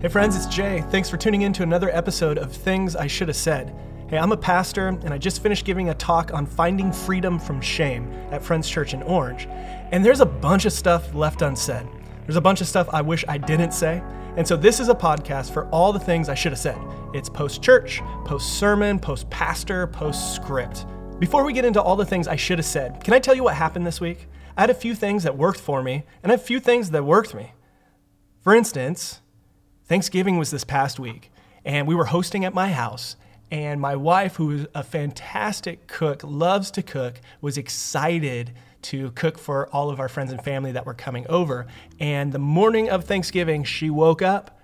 Hey, friends, it's Jay. Thanks for tuning in to another episode of Things I Should Have Said. Hey, I'm a pastor, and I just finished giving a talk on finding freedom from shame at Friends Church in Orange. And there's a bunch of stuff left unsaid. There's a bunch of stuff I wish I didn't say. And so this is a podcast for all the things I should have said. It's post church, post sermon, post pastor, post script. Before we get into all the things I should have said, can I tell you what happened this week? I had a few things that worked for me, and a few things that worked me. For instance, Thanksgiving was this past week, and we were hosting at my house. And my wife, who is a fantastic cook, loves to cook, was excited to cook for all of our friends and family that were coming over. And the morning of Thanksgiving, she woke up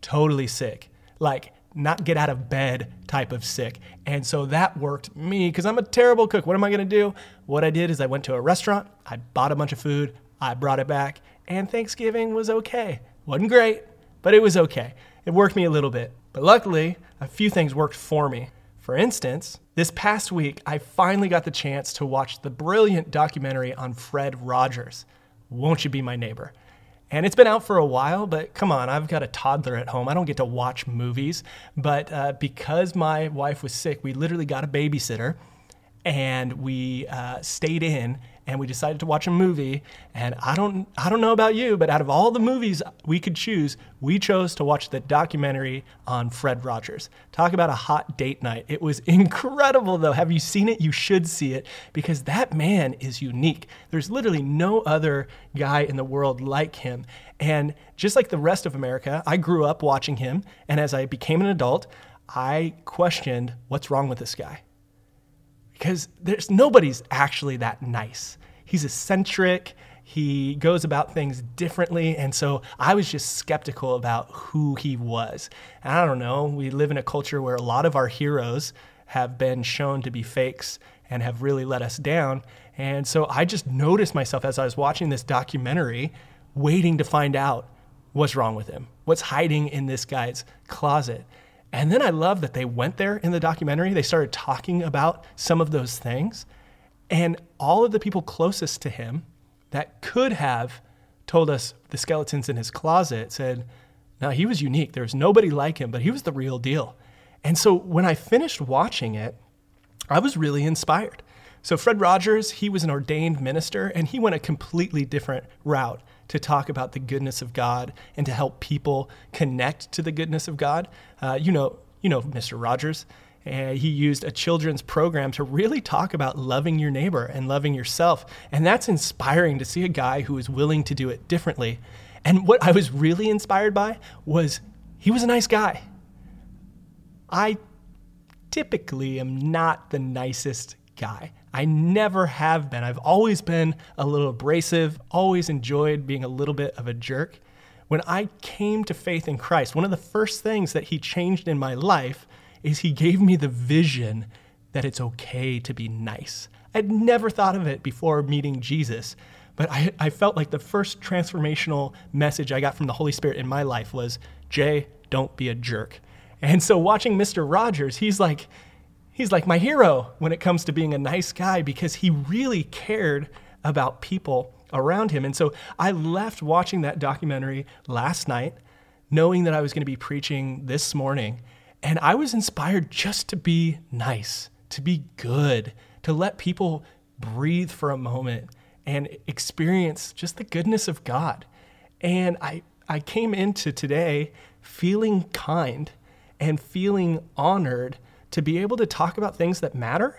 totally sick, like not get out of bed type of sick. And so that worked me because I'm a terrible cook. What am I going to do? What I did is I went to a restaurant, I bought a bunch of food, I brought it back, and Thanksgiving was okay. Wasn't great, but it was okay. It worked me a little bit. But luckily, a few things worked for me. For instance, this past week, I finally got the chance to watch the brilliant documentary on Fred Rogers, Won't You Be My Neighbor? And it's been out for a while, but come on, I've got a toddler at home. I don't get to watch movies. But uh, because my wife was sick, we literally got a babysitter and we uh, stayed in and we decided to watch a movie. And I don't I don't know about you but out of all the movies we could choose we chose to watch the documentary on Fred Rogers. Talk about a hot date night. It was incredible though. Have you seen it? You should see it because that man is unique. There's literally no other guy in the world like him. And just like the rest of America I grew up watching him. And as I became an adult I questioned what's wrong with this guy because there's nobody's actually that nice. He's eccentric. He goes about things differently. And so I was just skeptical about who he was. And I don't know. We live in a culture where a lot of our heroes have been shown to be fakes and have really let us down. And so I just noticed myself as I was watching this documentary, waiting to find out what's wrong with him, what's hiding in this guy's closet. And then I love that they went there in the documentary. They started talking about some of those things. And all of the people closest to him that could have told us the skeletons in his closet said, no, he was unique. There was nobody like him, but he was the real deal. And so when I finished watching it, I was really inspired. So Fred Rogers, he was an ordained minister and he went a completely different route to talk about the goodness of God and to help people connect to the goodness of God. Uh, you know, you know, Mr. Rogers. Uh, he used a children's program to really talk about loving your neighbor and loving yourself. And that's inspiring to see a guy who is willing to do it differently. And what I was really inspired by was he was a nice guy. I typically am not the nicest guy. I never have been. I've always been a little abrasive, always enjoyed being a little bit of a jerk. When I came to faith in Christ, one of the first things that He changed in my life is He gave me the vision that it's okay to be nice. I'd never thought of it before meeting Jesus, but I, I felt like the first transformational message I got from the Holy Spirit in my life was Jay, don't be a jerk. And so watching Mr. Rogers, he's like, he's like my hero when it comes to being a nice guy because he really cared about people around him. And so I left watching that documentary last night, knowing that I was going to be preaching this morning. And I was inspired just to be nice, to be good, to let people breathe for a moment and experience just the goodness of God. And I, I came into today feeling kind and feeling honored to be able to talk about things that matter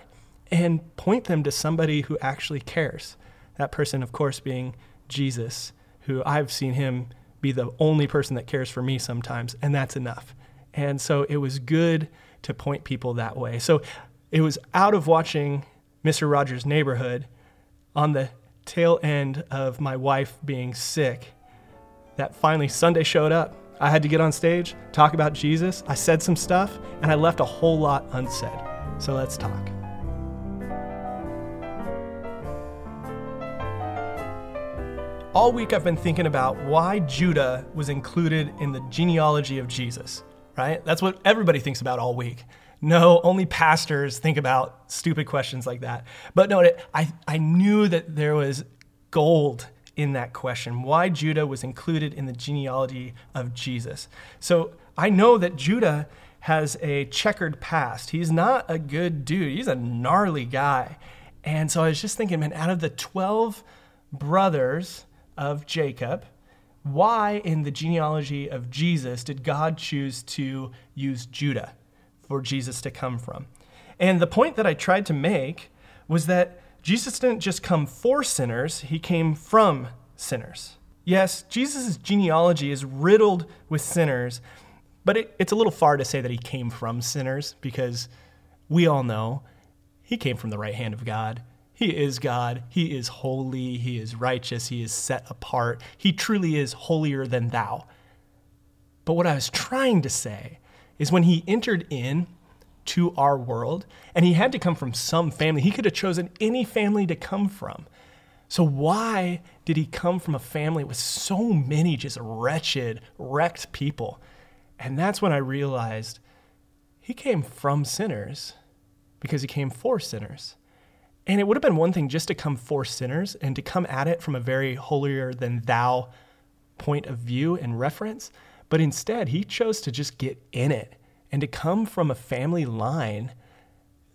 and point them to somebody who actually cares. That person, of course, being Jesus, who I've seen him be the only person that cares for me sometimes, and that's enough. And so it was good to point people that way. So it was out of watching Mr. Rogers' Neighborhood on the tail end of my wife being sick that finally Sunday showed up I had to get on stage, talk about Jesus. I said some stuff, and I left a whole lot unsaid. So let's talk. All week I've been thinking about why Judah was included in the genealogy of Jesus, right? That's what everybody thinks about all week. No, only pastors think about stupid questions like that. But no, I, I knew that there was gold in that question why Judah was included in the genealogy of Jesus. So I know that Judah has a checkered past. He's not a good dude, he's a gnarly guy. And so I was just thinking, man, out of the 12 brothers of Jacob, why in the genealogy of Jesus did God choose to use Judah for Jesus to come from? And the point that I tried to make was that Jesus didn't just come for sinners, he came from sinners. Yes, Jesus' genealogy is riddled with sinners, but it, it's a little far to say that he came from sinners because we all know he came from the right hand of God. He is God. He is holy. He is righteous. He is set apart. He truly is holier than thou. But what I was trying to say is when he entered in to our world and he had to come from some family, he could have chosen any family to come from. So, why did he come from a family with so many just wretched, wrecked people? And that's when I realized he came from sinners because he came for sinners. And it would have been one thing just to come for sinners and to come at it from a very holier than thou point of view and reference. But instead, he chose to just get in it and to come from a family line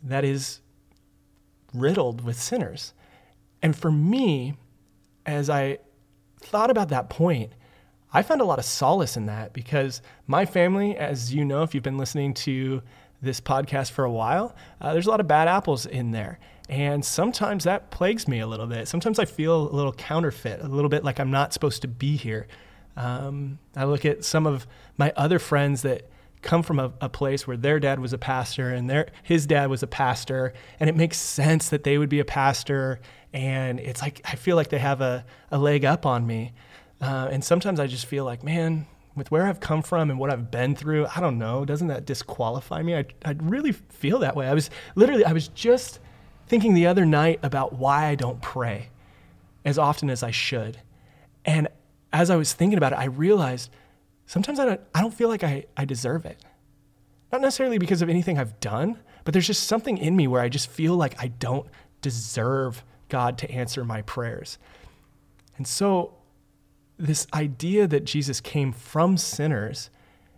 that is riddled with sinners. And for me, as I thought about that point, I found a lot of solace in that because my family, as you know, if you've been listening to this podcast for a while, uh, there's a lot of bad apples in there. And sometimes that plagues me a little bit. Sometimes I feel a little counterfeit, a little bit like I'm not supposed to be here. Um, I look at some of my other friends that come from a, a, place where their dad was a pastor and their his dad was a pastor, and it makes sense that they would be a pastor. And it's like I feel like they have a, a leg up on me. Uh, and sometimes I just feel like, man, with where I've come from and what I've been through, I don't know, doesn't that disqualify me? I, I really feel that way. I was literally, I was just thinking the other night about why I don't pray as often as I should. And as I was thinking about it, I realized sometimes I don't, I don't feel like I, I deserve it. Not necessarily because of anything I've done, but there's just something in me where I just feel like I don't deserve God to answer my prayers. And so, this idea that Jesus came from sinners,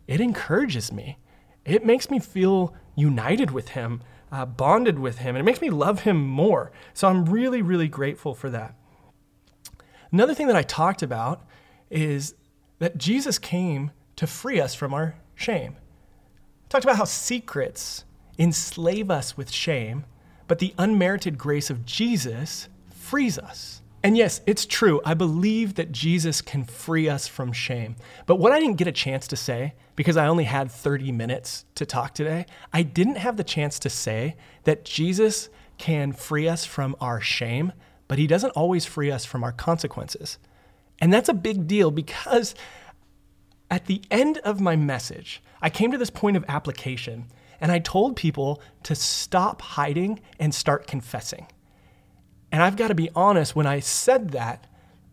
it encourages me. It makes me feel united with him uh, bonded with him, and it makes me love him more. So I'm really, really grateful for that. Another thing that I talked about is that Jesus came to free us from our shame. I talked about how secrets enslave us with shame, but the unmerited grace of Jesus frees us. And yes, it's true. I believe that Jesus can free us from shame. But what I didn't get a chance to say, because I only had 30 minutes to talk today, I didn't have the chance to say that Jesus can free us from our shame, but he doesn't always free us from our consequences. And that's a big deal because at the end of my message, I came to this point of application and I told people to stop hiding and start confessing. And I've got to be honest, when I said that,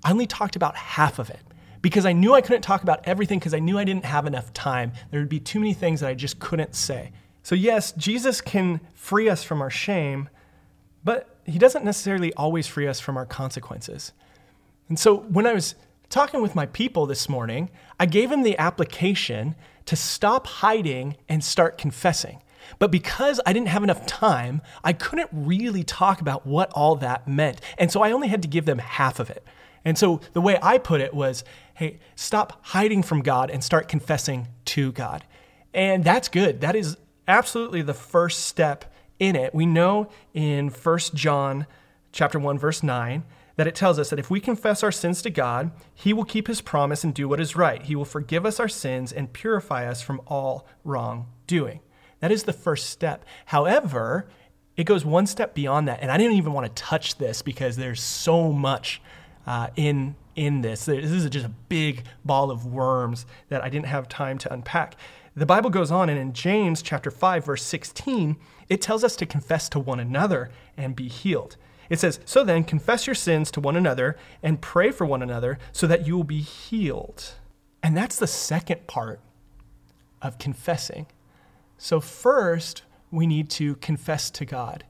I only talked about half of it because I knew I couldn't talk about everything because I knew I didn't have enough time. There would be too many things that I just couldn't say. So, yes, Jesus can free us from our shame, but he doesn't necessarily always free us from our consequences. And so, when I was talking with my people this morning, I gave them the application to stop hiding and start confessing. But because I didn't have enough time, I couldn't really talk about what all that meant. And so I only had to give them half of it. And so the way I put it was hey, stop hiding from God and start confessing to God. And that's good. That is absolutely the first step in it. We know in 1 John chapter 1 verse 9 that it tells us that if we confess our sins to God, he will keep his promise and do what is right. He will forgive us our sins and purify us from all wrongdoing. That is the first step. However, it goes one step beyond that. And I didn't even want to touch this because there's so much uh, in, in this. This is just a big ball of worms that I didn't have time to unpack. The Bible goes on, and in James chapter 5, verse 16, it tells us to confess to one another and be healed. It says, So then, confess your sins to one another and pray for one another so that you will be healed. And that's the second part of confessing. So, first, we need to confess to God.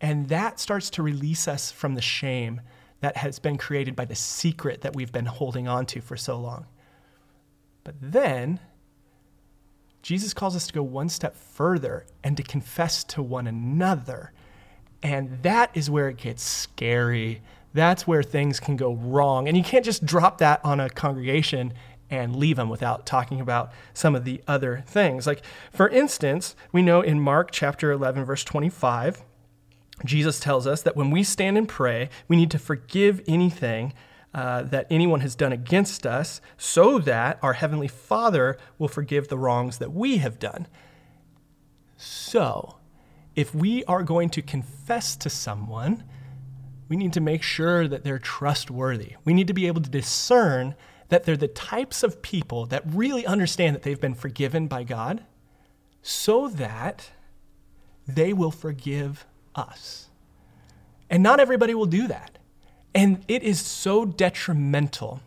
And that starts to release us from the shame that has been created by the secret that we've been holding on to for so long. But then, Jesus calls us to go one step further and to confess to one another. And that is where it gets scary. That's where things can go wrong. And you can't just drop that on a congregation and leave them without talking about some of the other things. Like, for instance, we know in Mark chapter 11, verse 25, Jesus tells us that when we stand and pray, we need to forgive anything uh, that anyone has done against us so that our Heavenly Father will forgive the wrongs that we have done. So, if we are going to confess to someone, we need to make sure that they're trustworthy. We need to be able to discern that they're the types of people that really understand that they've been forgiven by God so that they will forgive us. And not everybody will do that. And it is so detrimental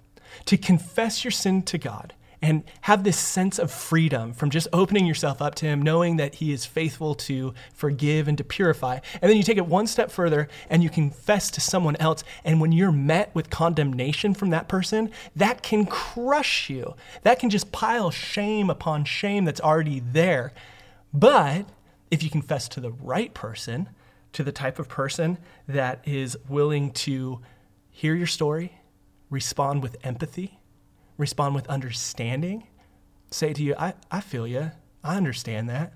to confess your sin to God and have this sense of freedom from just opening yourself up to Him, knowing that He is faithful to forgive and to purify. And then you take it one step further and you confess to someone else. And when you're met with condemnation from that person, that can crush you. That can just pile shame upon shame that's already there. But if you confess to the right person, to the type of person that is willing to hear your story, respond with empathy, respond with understanding, say to you, I, I feel you, I understand that,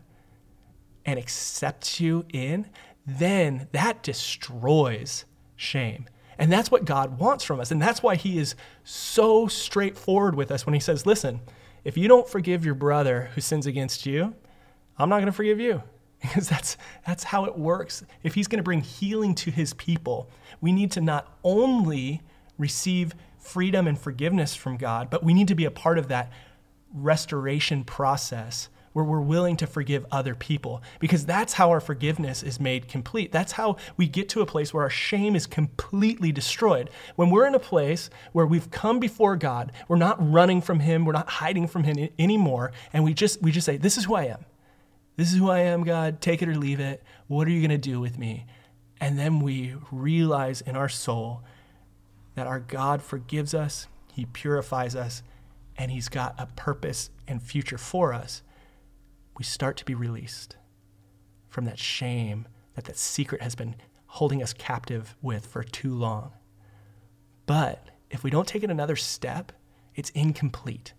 and accept you in, then that destroys shame. And that's what God wants from us. And that's why He is so straightforward with us when He says, Listen, if you don't forgive your brother who sins against you, I'm not going to forgive you because that's that's how it works. If he's going to bring healing to his people, we need to not only receive freedom and forgiveness from God, but we need to be a part of that restoration process where we're willing to forgive other people because that's how our forgiveness is made complete. That's how we get to a place where our shame is completely destroyed. When we're in a place where we've come before God, we're not running from him, we're not hiding from him anymore, and we just we just say, "This is who I am. This is who I am, God. Take it or leave it. What are you going to do with me?" And then we realize in our soul that our God forgives us, He purifies us, and He's got a purpose and future for us, we start to be released from that shame that that secret has been holding us captive with for too long. But if we don't take it another step, it's incomplete.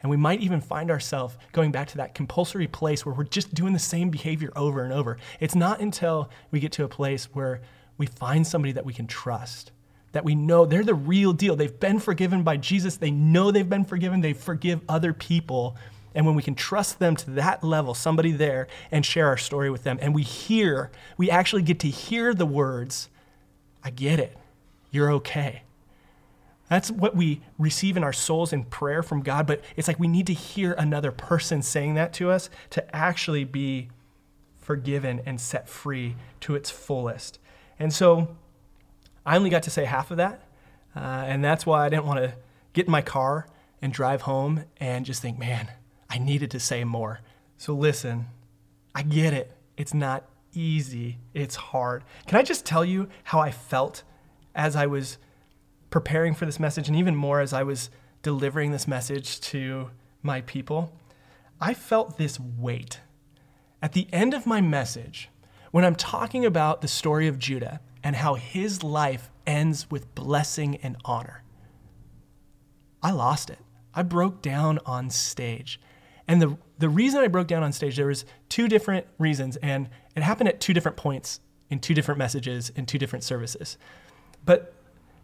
And we might even find ourselves going back to that compulsory place where we're just doing the same behavior over and over. It's not until we get to a place where we find somebody that we can trust that we know they're the real deal. They've been forgiven by Jesus. They know they've been forgiven. They forgive other people. And when we can trust them to that level, somebody there, and share our story with them, and we hear, we actually get to hear the words, I get it. You're okay. That's what we receive in our souls in prayer from God, but it's like we need to hear another person saying that to us to actually be forgiven and set free to its fullest. And so, I only got to say half of that. Uh, and that's why I didn't want to get in my car and drive home and just think, man, I needed to say more. So listen, I get it. It's not easy, it's hard. Can I just tell you how I felt as I was preparing for this message and even more as I was delivering this message to my people? I felt this weight. At the end of my message, when I'm talking about the story of Judah, and how his life ends with blessing and honor. I lost it. I broke down on stage. And the, the reason I broke down on stage, there was two different reasons, and it happened at two different points in two different messages in two different services. But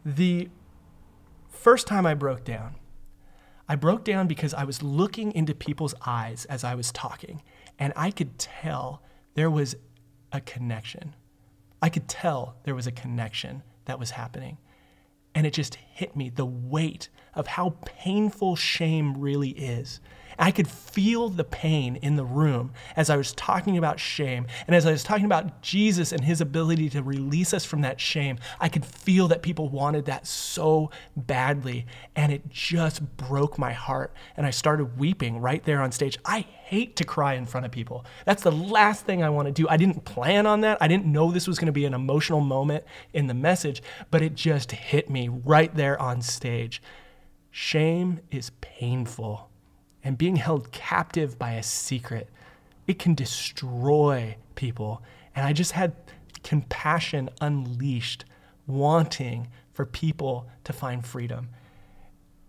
the first time I broke down, I broke down because I was looking into people's eyes as I was talking, and I could tell there was a connection. I could tell there was a connection that was happening. And it just hit me the weight of how painful shame really is. I could feel the pain in the room as I was talking about shame and as I was talking about Jesus and his ability to release us from that shame. I could feel that people wanted that so badly. And it just broke my heart. And I started weeping right there on stage. I hate to cry in front of people. That's the last thing I want to do. I didn't plan on that. I didn't know this was going to be an emotional moment in the message, but it just hit me right there on stage. Shame is painful, and being held captive by a secret, it can destroy people. And I just had compassion unleashed, wanting for people to find freedom.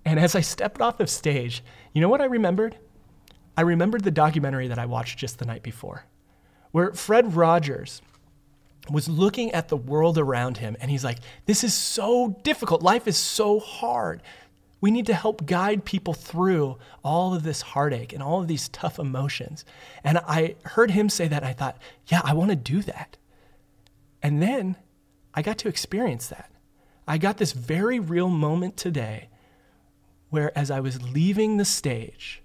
And as I stepped off of stage, you know what I remembered? I remembered the documentary that I watched just the night before, where Fred Rogers was looking at the world around him and he's like, This is so difficult. Life is so hard. We need to help guide people through all of this heartache and all of these tough emotions. And I heard him say that. I thought, Yeah, I want to do that. And then I got to experience that. I got this very real moment today where, as I was leaving the stage,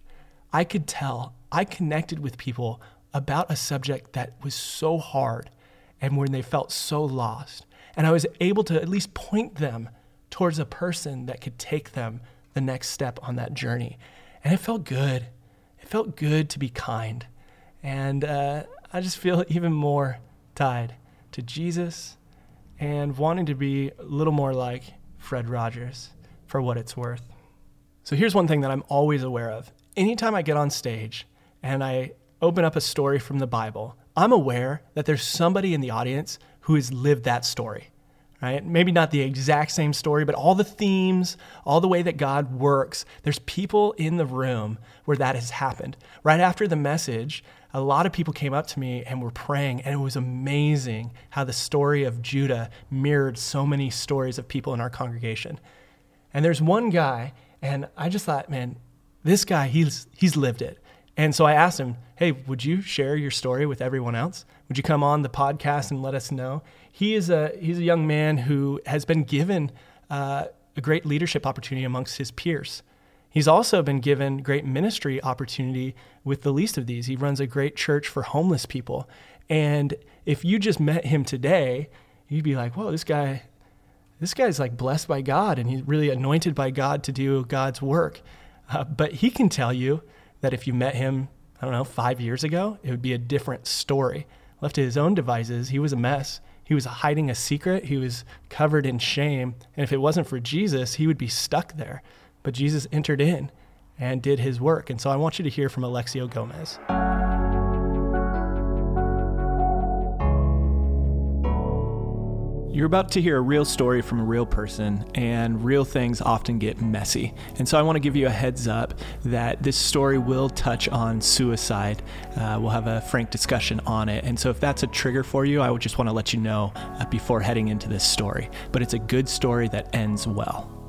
I could tell I connected with people about a subject that was so hard and when they felt so lost. And I was able to at least point them towards a person that could take them the next step on that journey. And it felt good. It felt good to be kind. And uh, I just feel even more tied to Jesus and wanting to be a little more like Fred Rogers for what it's worth. So here's one thing that I'm always aware of. Anytime I get on stage and I open up a story from the Bible, I'm aware that there's somebody in the audience who has lived that story, right? Maybe not the exact same story, but all the themes, all the way that God works, there's people in the room where that has happened. Right after the message, a lot of people came up to me and were praying, and it was amazing how the story of Judah mirrored so many stories of people in our congregation. And there's one guy, and I just thought, man, this guy, he's, he's lived it. And so I asked him, hey, would you share your story with everyone else? Would you come on the podcast and let us know? He is a, he's a young man who has been given uh, a great leadership opportunity amongst his peers. He's also been given great ministry opportunity with the least of these. He runs a great church for homeless people. And if you just met him today, you'd be like, whoa, this guy, this guy's like blessed by God and he's really anointed by God to do God's work. Uh, but he can tell you that if you met him, I don't know, five years ago, it would be a different story. Left to his own devices, he was a mess. He was hiding a secret. He was covered in shame. And if it wasn't for Jesus, he would be stuck there. But Jesus entered in and did his work. And so I want you to hear from Alexio Gomez. You're about to hear a real story from a real person, and real things often get messy. And so I want to give you a heads up that this story will touch on suicide. Uh, we'll have a frank discussion on it. And so if that's a trigger for you, I would just want to let you know uh, before heading into this story. But it's a good story that ends well.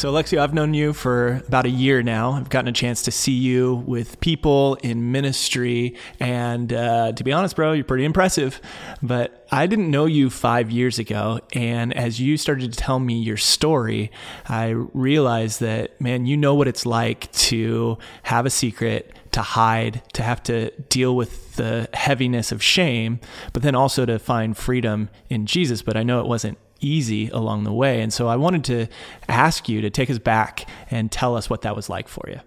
So, Alexio, I've known you for about a year now. I've gotten a chance to see you with people in ministry. And uh, to be honest, bro, you're pretty impressive. But I didn't know you five years ago. And as you started to tell me your story, I realized that, man, you know what it's like to have a secret, to hide, to have to deal with the heaviness of shame, but then also to find freedom in Jesus. But I know it wasn't easy along the way. And so I wanted to ask you to take us back and tell us what that was like for you.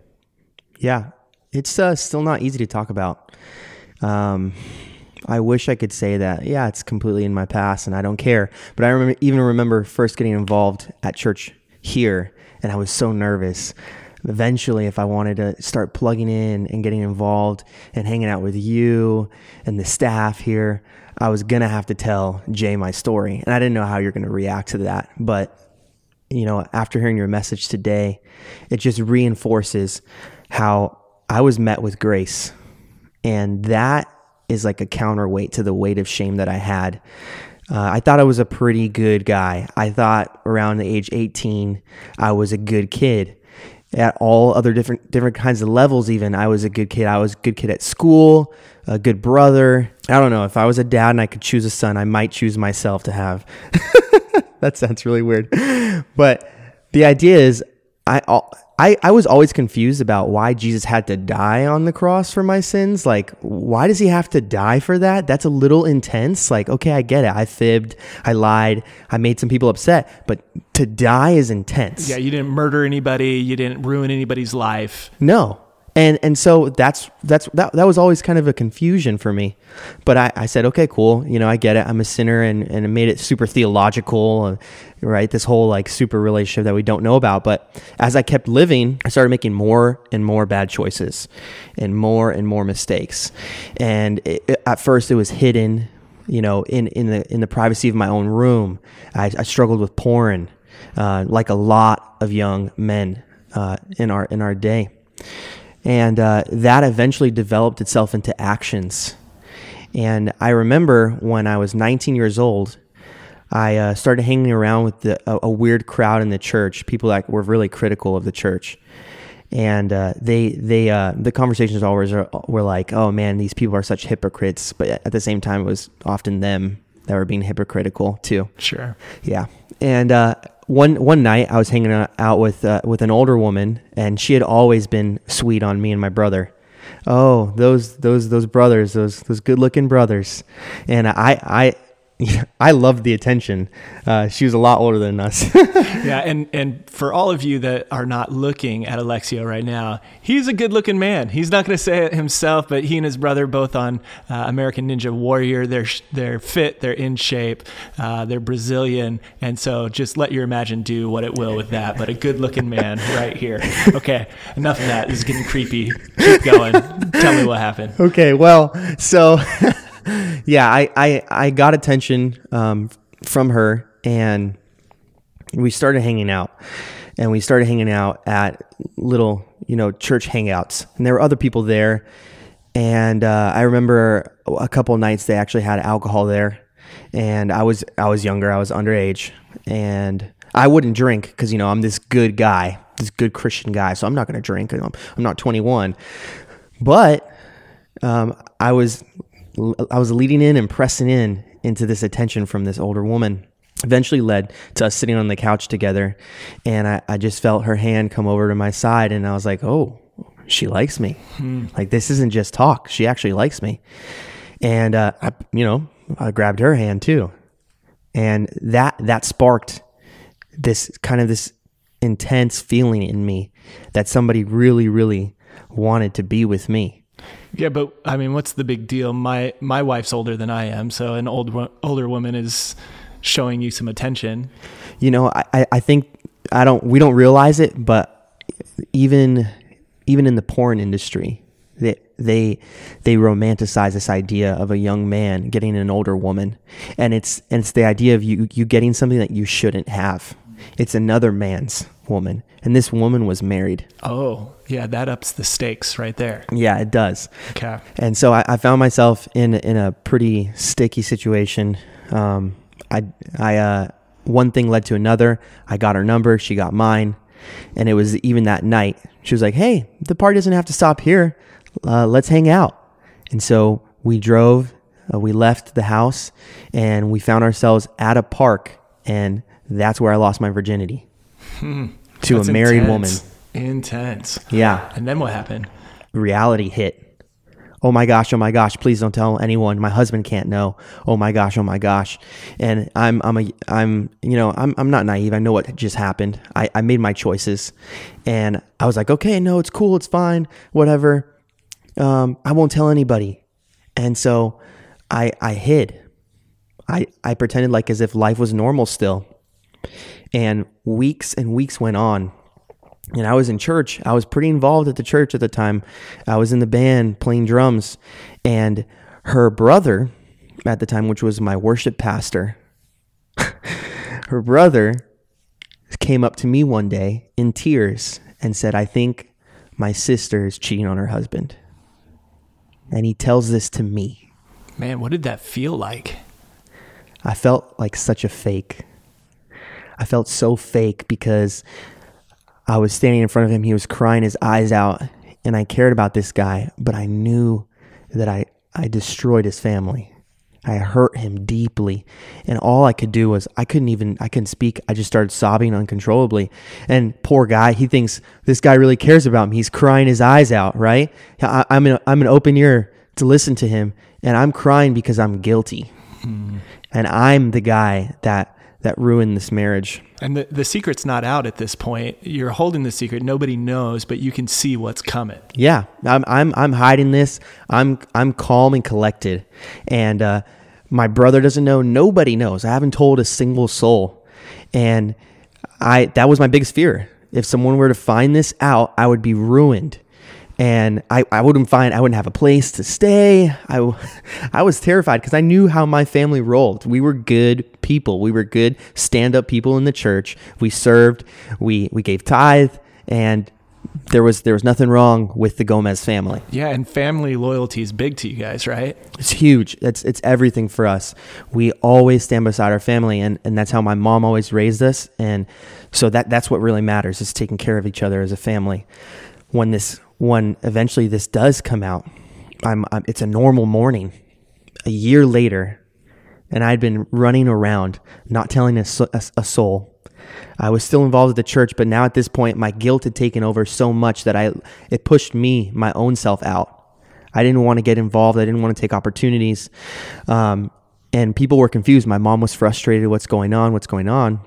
Yeah, it's uh, still not easy to talk about. Um, I wish I could say that, yeah, it's completely in my past and I don't care. But I remember, even remember first getting involved at church here, and I was so nervous. Eventually, if I wanted to start plugging in and getting involved and hanging out with you and the staff here, I was gonna have to tell Jay my story, and I didn't know how you're gonna react to that. But you know, after hearing your message today, it just reinforces how I was met with grace, and that is like a counterweight to the weight of shame that I had. Uh, I thought I was a pretty good guy. I thought around the age 18, I was a good kid at all other different different kinds of levels even. I was a good kid. I was a good kid at school a good brother. I don't know. If i was a dad and i could choose a son i might choose myself to have. That sounds really weird. But the idea is I, I, I was always confused about why Jesus had to die on the cross for my sins. Like, why does he have to die for that? That's a little intense. Like, okay, I get it. I fibbed, I lied, I made some people upset, but to die is intense. Yeah, you didn't murder anybody, you didn't ruin anybody's life. No. And and so that's that's that that was always kind of a confusion for me. But I, I said, okay, cool. You know, I get it. I'm a sinner and, and it made it super theological right? This whole like super relationship that we don't know about. But as I kept living, I started making more and more bad choices and more and more mistakes. And it, it, at first, it was hidden, you know, in, in the in the privacy of my own room. I, I struggled with porn, uh, like a lot of young men uh, in our in our day, and uh, that eventually developed itself into actions. And I remember when I was 19 years old, I uh, started hanging around with the, a, a, weird crowd in the church, people that were really critical of the church. And uh, they, they, uh, the conversations always are, were like, "Oh man, these people are such hypocrites." But at the same time, it was often them that were being hypocritical too. Sure. Yeah. And uh, one one night, I was hanging out with uh, with an older woman, and she had always been sweet on me and my brother. Oh those those those brothers those those good looking brothers. And i i I loved the attention. Uh, she was a lot older than us. yeah, and and for all of you that are not looking at Alexio right now, he's a good-looking man. He's not going to say it himself, but he and his brother both on uh, American Ninja Warrior. They're they're fit, they're in shape, uh, they're Brazilian, and so just let your imagine do what it will with that. But a good-looking man right here. Okay, enough of that. This is getting creepy. Keep going. Tell me what happened. Okay, well, so. yeah, I, I, I got attention um, from her and we started hanging out. And we started hanging out at little, you know, church hangouts. And there were other people there. And uh, I remember a couple nights they actually had alcohol there. And I was I was younger, I was underage, and I wouldn't drink because you know I'm this good guy, this good Christian guy, so I'm not going to drink. I'm, I'm not 21, but um, I was I was leading in and pressing in into this attention from this older woman. Eventually led to us sitting on the couch together, and I, I just felt her hand come over to my side, and I was like, "Oh, she likes me. Hmm. Like this isn't just talk. She actually likes me." And uh, I, you know, I grabbed her hand too, and that that sparked this kind of this intense feeling in me that somebody really, really wanted to be with me. Yeah, but I mean, what's the big deal? My my wife's older than I am, so an old older woman is showing you some attention. You know, I I think I don't we don't realize it, but even even in the porn industry, they they they romanticize this idea of a young man getting an older woman, and it's and it's the idea of you you getting something that you shouldn't have. It's another man's woman, and this woman was married. Oh, yeah, that ups the stakes right there. Yeah, it does. Okay. And so I, I found myself in in a pretty sticky situation. Um, I I uh, one thing led to another. I got her number, she got mine, and it was even that night. She was like, "Hey, the party doesn't have to stop here. Uh, let's hang out." And so we drove. Uh, we left the house, and we found ourselves at a park, and that's where I lost my virginity hmm. to that's a married intense. woman. Intense. Yeah. And then what happened? Reality hit. Oh my gosh, oh my gosh, please don't tell anyone. My husband can't know. Oh my gosh, oh my gosh. And I'm I'm a I'm you know, I'm I'm not naive. I know what just happened. I, I made my choices. And I was like, okay, no, it's cool, it's fine, whatever. Um, I won't tell anybody. And so I I hid. I, I pretended like as if life was normal still. And weeks and weeks went on and I was in church. I was pretty involved at the church at the time. I was in the band playing drums, and her brother at the time, which was my worship pastor, her brother came up to me one day in tears and said, I think my sister is cheating on her husband. And he tells this to me. Man, what did that feel like? I felt like such a fake. I felt so fake because I was standing in front of him. He was crying his eyes out, and I cared about this guy, but I knew that I, I destroyed his family. I hurt him deeply. And all I could do was, I couldn't even, I couldn't speak. I just started sobbing uncontrollably. And poor guy, he thinks this guy really cares about me. He's crying his eyes out, right? I, am an, I'm an open ear to listen to him. And I'm crying because I'm guilty. Mm. And I'm the guy that, that ruined this marriage. And the, the secret's not out at this point. You're holding the secret. Nobody knows, but you can see what's coming. Yeah. I'm, I'm, I'm hiding this. I'm, I'm calm and collected. And, uh, my brother doesn't know. Nobody knows. I haven't told a single soul. And I, that was my biggest fear. If someone were to find this out, I would be ruined and I, I wouldn't find I wouldn't have a place to stay. I, I was terrified because I knew how my family rolled. We were good people. We were good stand up people in the church. We served. We we gave tithe, and there was there was nothing wrong with the Gomez family. Yeah, and family loyalty is big to you guys, right? It's huge. It's it's everything for us. We always stand beside our family, and and that's how my mom always raised us, and so that that's what really matters is taking care of each other as a family. When this when eventually this does come out, I'm, I'm it's a normal morning. A year later, and I'd been running around, not telling a, a, a soul. I was still involved with the church, but now at this point, my guilt had taken over so much that I it pushed me, my own self, out. I didn't want to get involved. I didn't want to take opportunities, um, and people were confused. My mom was frustrated. What's going on? What's going on?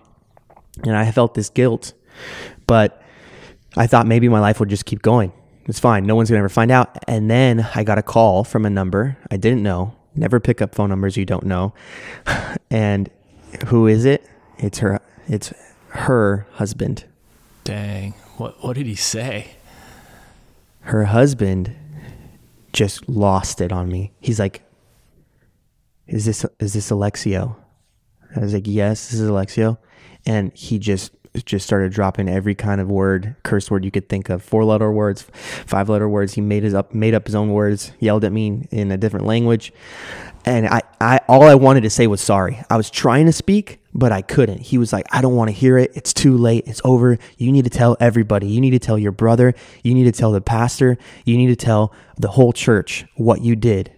And I felt this guilt, but I thought maybe my life would just keep going. It's fine. No one's going to ever find out. And then I got a call from a number I didn't know. Never pick up phone numbers you don't know. and who is it? It's her it's her husband. Dang. What what did he say? Her husband just lost it on me. He's like is this is this Alexio? I was like, "Yes, this is Alexio." And he just just started dropping every kind of word, curse word you could think of, four letter words, five letter words. He made his up, made up his own words, yelled at me in a different language. And I, I, all I wanted to say was sorry. I was trying to speak, but I couldn't. He was like, I don't want to hear it. It's too late. It's over. You need to tell everybody. You need to tell your brother. You need to tell the pastor. You need to tell the whole church what you did.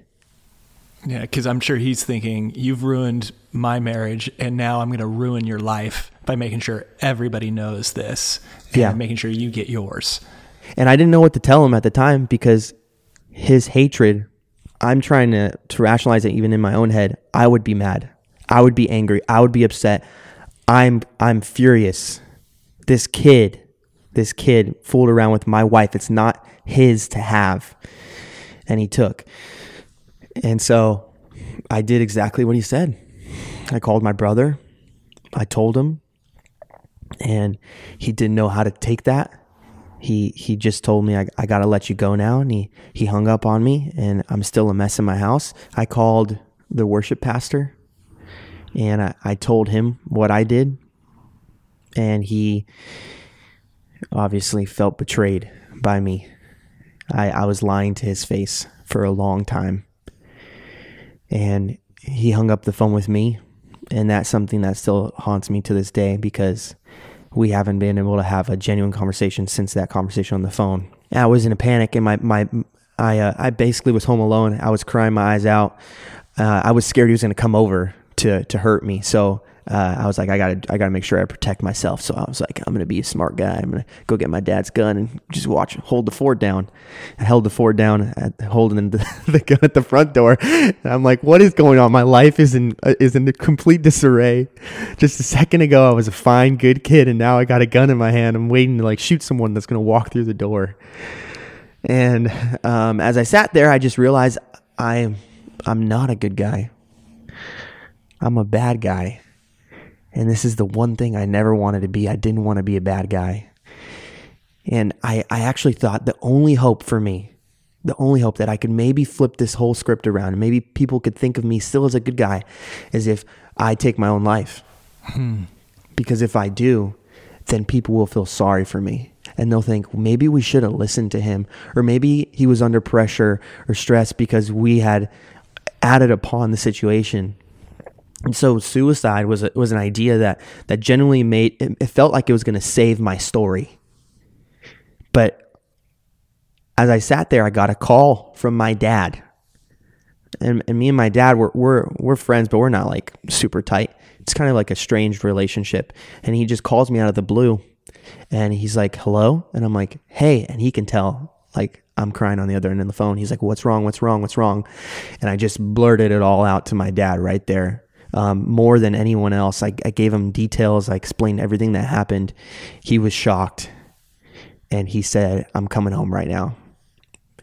Yeah, because I'm sure he's thinking, you've ruined my marriage, and now I'm going to ruin your life by making sure everybody knows this and yeah. making sure you get yours. And I didn't know what to tell him at the time because his hatred, I'm trying to, to rationalize it even in my own head. I would be mad. I would be angry. I would be upset. I'm I'm furious. This kid, this kid fooled around with my wife. It's not his to have. And he took. And so I did exactly what he said. I called my brother. I told him and he didn't know how to take that. He he just told me I, I gotta let you go now, and he he hung up on me, and I'm still a mess in my house. I called the worship pastor, and I, I told him what I did, and he obviously felt betrayed by me. I, I was lying to his face for a long time. And he hung up the phone with me. And that's something that still haunts me to this day because we haven't been able to have a genuine conversation since that conversation on the phone. I was in a panic, and my my I uh, I basically was home alone. I was crying my eyes out. Uh, I was scared he was going to come over to to hurt me. So uh, I was like, I gotta, I gotta make sure I protect myself. So I was like, I'm gonna be a smart guy. I'm gonna go get my dad's gun and just watch, hold the Ford down. I held the Ford down, at, holding the, the, gun at the front door. And I'm like, what is going on? My life is in uh, is in complete disarray. Just a second ago, I was a fine, good kid, and now I got a gun in my hand. I'm waiting to like shoot someone that's gonna walk through the door. And um, as I sat there, I just realized I, I'm not a good guy. I'm a bad guy and this is the one thing I never wanted to be. I didn't want to be a bad guy. And I, I actually thought the only hope for me, the only hope that I could maybe flip this whole script around and maybe people could think of me still as a good guy is if I take my own life. Hmm. Because if I do, then people will feel sorry for me and they'll think maybe we should have listened to him or maybe he was under pressure or stress because we had added upon the situation and so suicide was a, was an idea that that genuinely made it, it felt like it was going to save my story. But as I sat there, I got a call from my dad. and, and me and my dad we're, we're we're friends, but we're not like super tight. It's kind of like a strange relationship. And he just calls me out of the blue, and he's like, "Hello," and I'm like, "Hey," and he can tell like I'm crying on the other end of the phone. He's like, "What's wrong? What's wrong? What's wrong?" And I just blurted it all out to my dad right there. Um, more than anyone else, I, I gave him details. I explained everything that happened. He was shocked, and he said, "I'm coming home right now."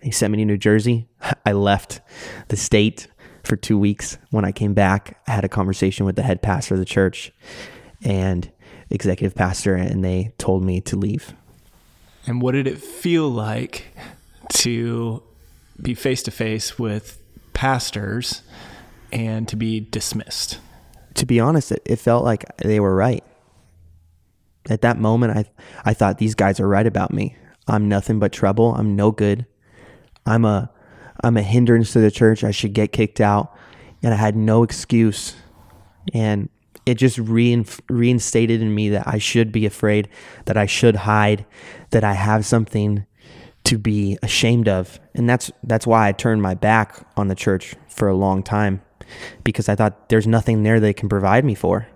He sent me to New Jersey. I left the state for two weeks. When I came back, I had a conversation with the head pastor of the church and executive pastor, and they told me to leave. And what did it feel like to be face to face with pastors and to be dismissed? To be honest, it, it felt like they were right. At that moment, I I thought these guys are right about me. I'm nothing but trouble. I'm no good. I'm a I'm a hindrance to the church. I should get kicked out. And I had no excuse. And it just rein, reinstated in me that I should be afraid, that I should hide, that I have something to be ashamed of. And that's that's why I turned my back on the church for a long time because I thought there's nothing there they can provide me for,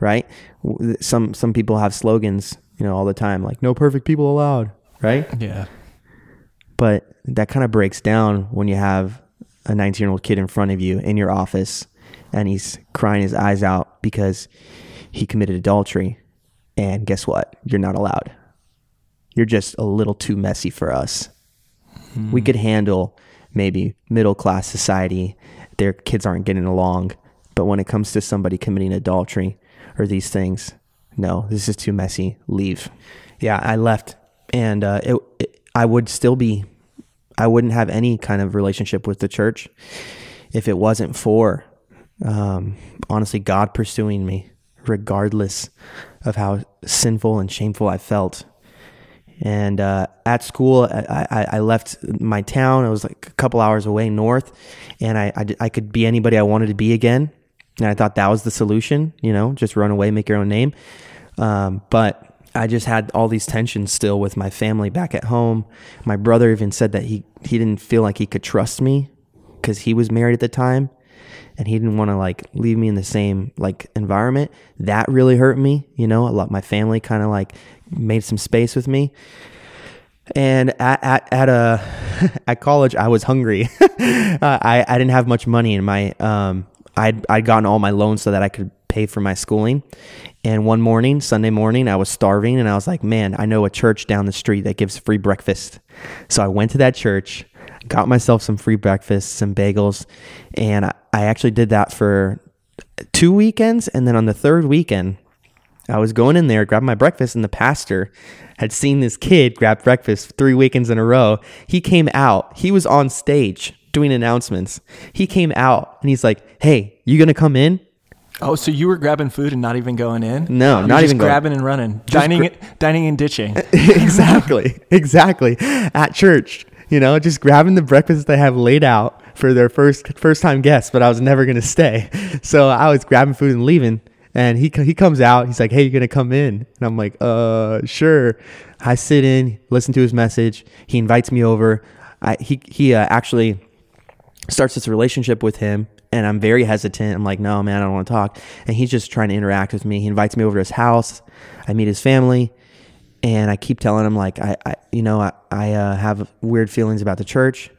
right? Some some people have slogans, you know, all the time like no perfect people allowed, right? Yeah. But that kind of breaks down when you have a 19 year old kid in front of you in your office and he's crying his eyes out because he committed adultery. And guess what? You're not allowed. You're just a little too messy for us. Hmm. We could handle maybe middle class society, their kids aren't getting along. But when it comes to somebody committing adultery or these things, no, this is too messy. Leave. Yeah, I left, and uh, it, it, I would still be I wouldn't have any kind of relationship with the church if it wasn't for, um, honestly, God pursuing me, regardless of how sinful and shameful I felt. And uh, at school, I, I, I, left my town. I was like a couple hours away north, and I, I, I could be anybody I wanted to be again. And I thought that was the solution, you know, just run away, make your own name. Um, but I just had all these tensions still with my family back at home. My brother even said that he he didn't feel like he could trust me because he was married at the time and he didn't want to like leave me in the same like environment. That really hurt me, you know. A lot my family kind of like made some space with me. And at at, at a at college, I was hungry. uh, I I didn't have much money in my um. I'd I'd gotten all my loans so that I could pay for my schooling, and one morning, Sunday morning, I was starving and I was like, man, I know a church down the street that gives free breakfast. So I went to that church, got myself some free breakfast, some bagels, and I, actually did that for two weekends. And then on the third weekend, I was going in there, grabbing my breakfast, and the pastor had seen this kid grab breakfast three weekends in a row. He came out, he was on stage doing announcements. He came out and he's like, Hey, you gonna come in? Oh, so you were grabbing food and not even going in? No, You're not even grabbing going. and running, dining, dining and ditching. exactly, exactly. At church, you know, just grabbing the breakfast they have laid out for their first first time guests. But I was never gonna stay, so I was grabbing food and leaving. And he he comes out. He's like, "Hey, you're gonna come in?" And I'm like, "Uh, sure." I sit in, listen to his message. He invites me over. I, he he uh, actually starts this relationship with him and I'm very hesitant. I'm like, no, man, I don't want to talk. And he's just trying to interact with me. He invites me over to his house. I meet his family, and I keep telling him like, I, I you know, I, I uh, have weird feelings about the church.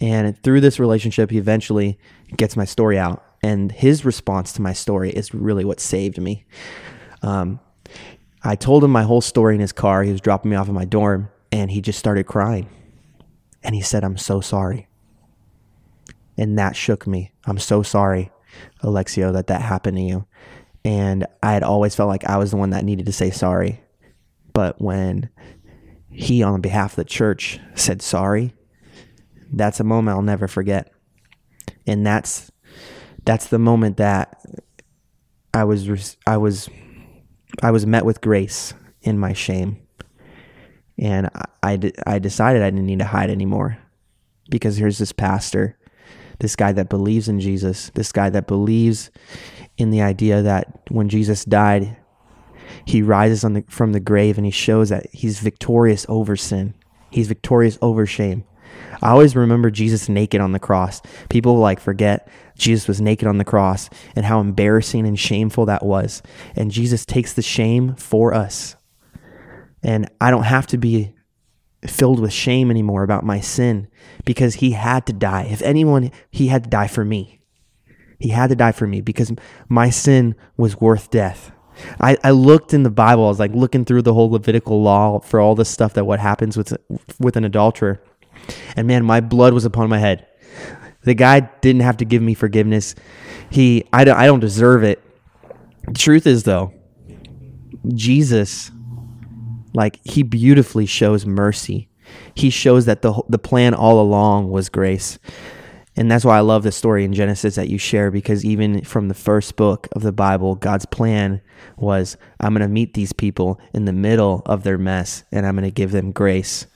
And through this relationship, he eventually gets my story out, and his response to my story is really what saved me. Um, I told him my whole story in his car. He was dropping me off at my dorm, and he just started crying. And he said, "I'm so sorry." And that shook me. I'm so sorry, Alexio, that that happened to you. And I had always felt like I was the one that needed to say sorry. But when he, on behalf of the church, said sorry, that's a moment I'll never forget. And that's that's the moment that I was I was I was met with grace in my shame. And I, I, I decided I didn't need to hide anymore because here's this pastor this guy that believes in Jesus, this guy that believes in the idea that when Jesus died, he rises the, from the grave and he shows that he's victorious over sin. He's victorious over shame. I always remember Jesus naked on the cross. People like forget Jesus was naked on the cross and how embarrassing and shameful that was. And Jesus takes the shame for us. And I don't have to be filled with shame anymore about my sin because he had to die. If anyone, he had to die for me. He had to die for me because my sin was worth death. I, I looked in the Bible. I was like looking through the whole Levitical law for all the stuff that what happens with with an adulterer, and man, my blood was upon my head. The guy didn't have to give me forgiveness. He I don't I don't deserve it. The truth is though, Jesus, like he beautifully shows mercy. He shows that the the plan all along was grace. And that's why I love the story in Genesis that you share because even from the first book of the Bible, God's plan was I'm going to meet these people in the middle of their mess and I'm going to give them grace.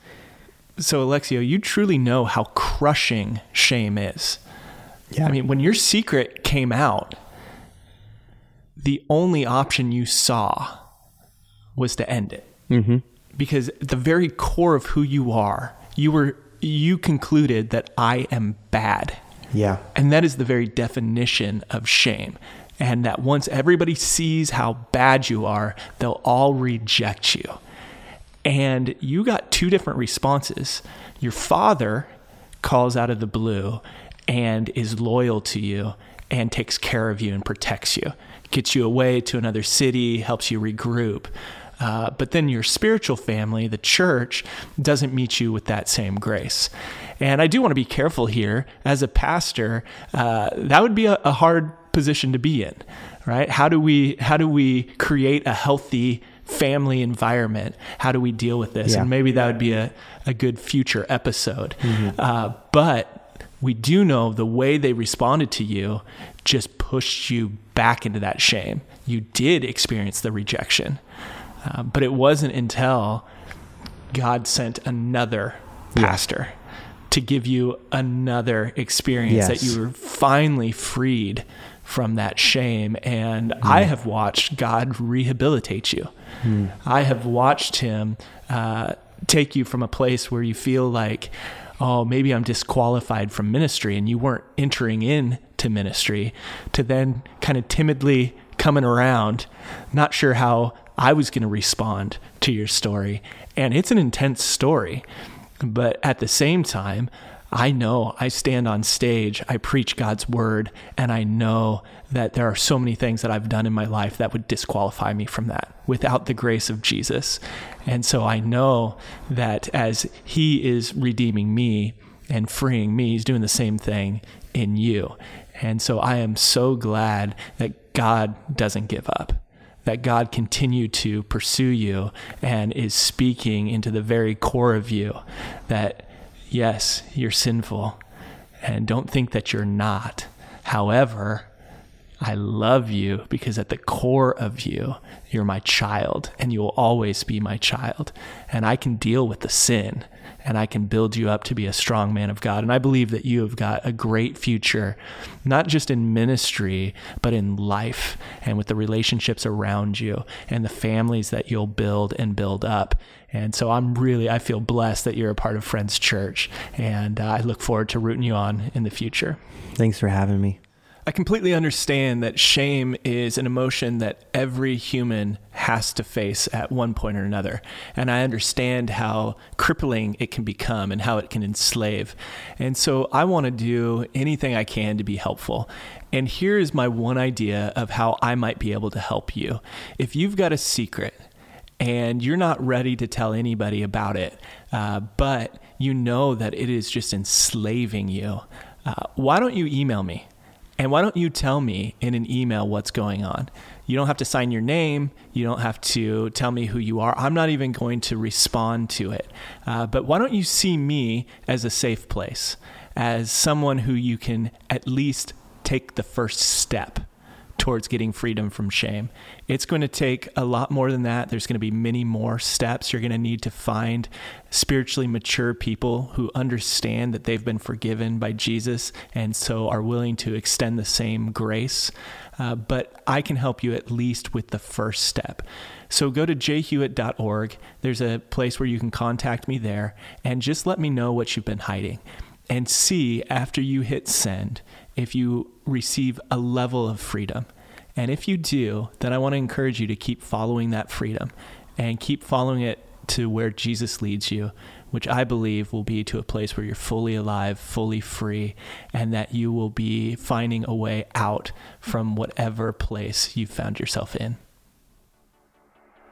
So, Alexio, you truly know how crushing shame is. Yeah. I mean, when your secret came out, the only option you saw was to end it. Mm-hmm. Because at the very core of who you are, you were you concluded that I am bad. Yeah. And that is the very definition of shame. And that once everybody sees how bad you are, they'll all reject you. And you got two different responses. Your father calls out of the blue and is loyal to you and takes care of you and protects you, gets you away to another city, helps you regroup. Uh, but then your spiritual family, the church, doesn't meet you with that same grace. And I do want to be careful here. As a pastor, uh, that would be a, a hard position to be in, right? How do we how do we create a healthy family environment? How do we deal with this? Yeah. And maybe that would be a, a good future episode. Uh, but we do know the way they responded to you just pushed you back into that shame. You did experience the rejection. Uh, but it wasn't until God sent another pastor to give you another experience that you were finally freed from that shame. And I have watched God rehabilitate you. I have watched Him uh, take you from a place where you feel like, oh, maybe I'm disqualified from ministry, and you weren't entering into ministry, to then kind of timidly coming around, not sure how I was going to respond to your story. And it's an intense story. But at the same time, I know I stand on stage, I preach God's word, and I know that there are so many things that I've done in my life that would disqualify me from that without the grace of Jesus. And so I know that as He is redeeming me and freeing me, He's doing the same thing in you. And so I am so glad that God doesn't give up that God continued to pursue you and is speaking into the very core of you that, yes, you're sinful and don't think that you're not. However, I love you because at the core of you, you're my child and you will always be my child. And I can deal with the sin and I can build you up to be a strong man of God. And I believe that you have got a great future, not just in ministry, but in life and with the relationships around you and the families that you'll build and build up. And so I'm really, I feel blessed that you're a part of Friends Church. And uh, I look forward to rooting you on in the future. Thanks for having me. I completely understand that shame is an emotion that every human has to face at one point or another. And I understand how crippling it can become and how it can enslave. And so I want to do anything I can to be helpful. And here is my one idea of how I might be able to help you. If you've got a secret, and you're not ready to tell anybody about it, uh, but you know that it is just enslaving you, uh, why don't you email me? And why don't you tell me in an email what's going on? You don't have to sign your name. You don't have to tell me who you are. I'm not even going to respond to it. Uh, but why don't you see me as a safe place, as someone who you can at least take the first step towards getting freedom from shame. It's going to take a lot more than that. There's going to be many more steps. You're going to need to find spiritually mature people who understand that they've been forgiven by Jesus and so are willing to extend the same grace. Uh, but I can help you at least with the first step. So go to jhewitt.org. There's a place where you can contact me there and just let me know what you've been hiding and see after you hit send if you receive a level of freedom. And if you do, then I want to encourage you to keep following that freedom and keep following it to where Jesus leads you, which I believe will be to a place where you're fully alive, fully free, and that you will be finding a way out from whatever place you've found yourself in.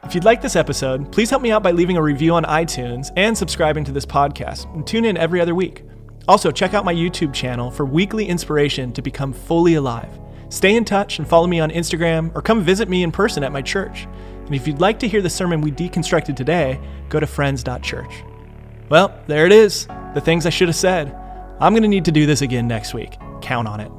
If you'd like this episode, please help me out by leaving a review on iTunes and subscribing to this podcast. And tune in every other week. Also, check out my YouTube channel for weekly inspiration to become fully alive. Stay in touch and follow me on Instagram or come visit me in person at my church. And if you'd like to hear the sermon we deconstructed today, go to friends.church. Well, there it is. The things I should have said. I'm going to need to do this again next week. Count on it.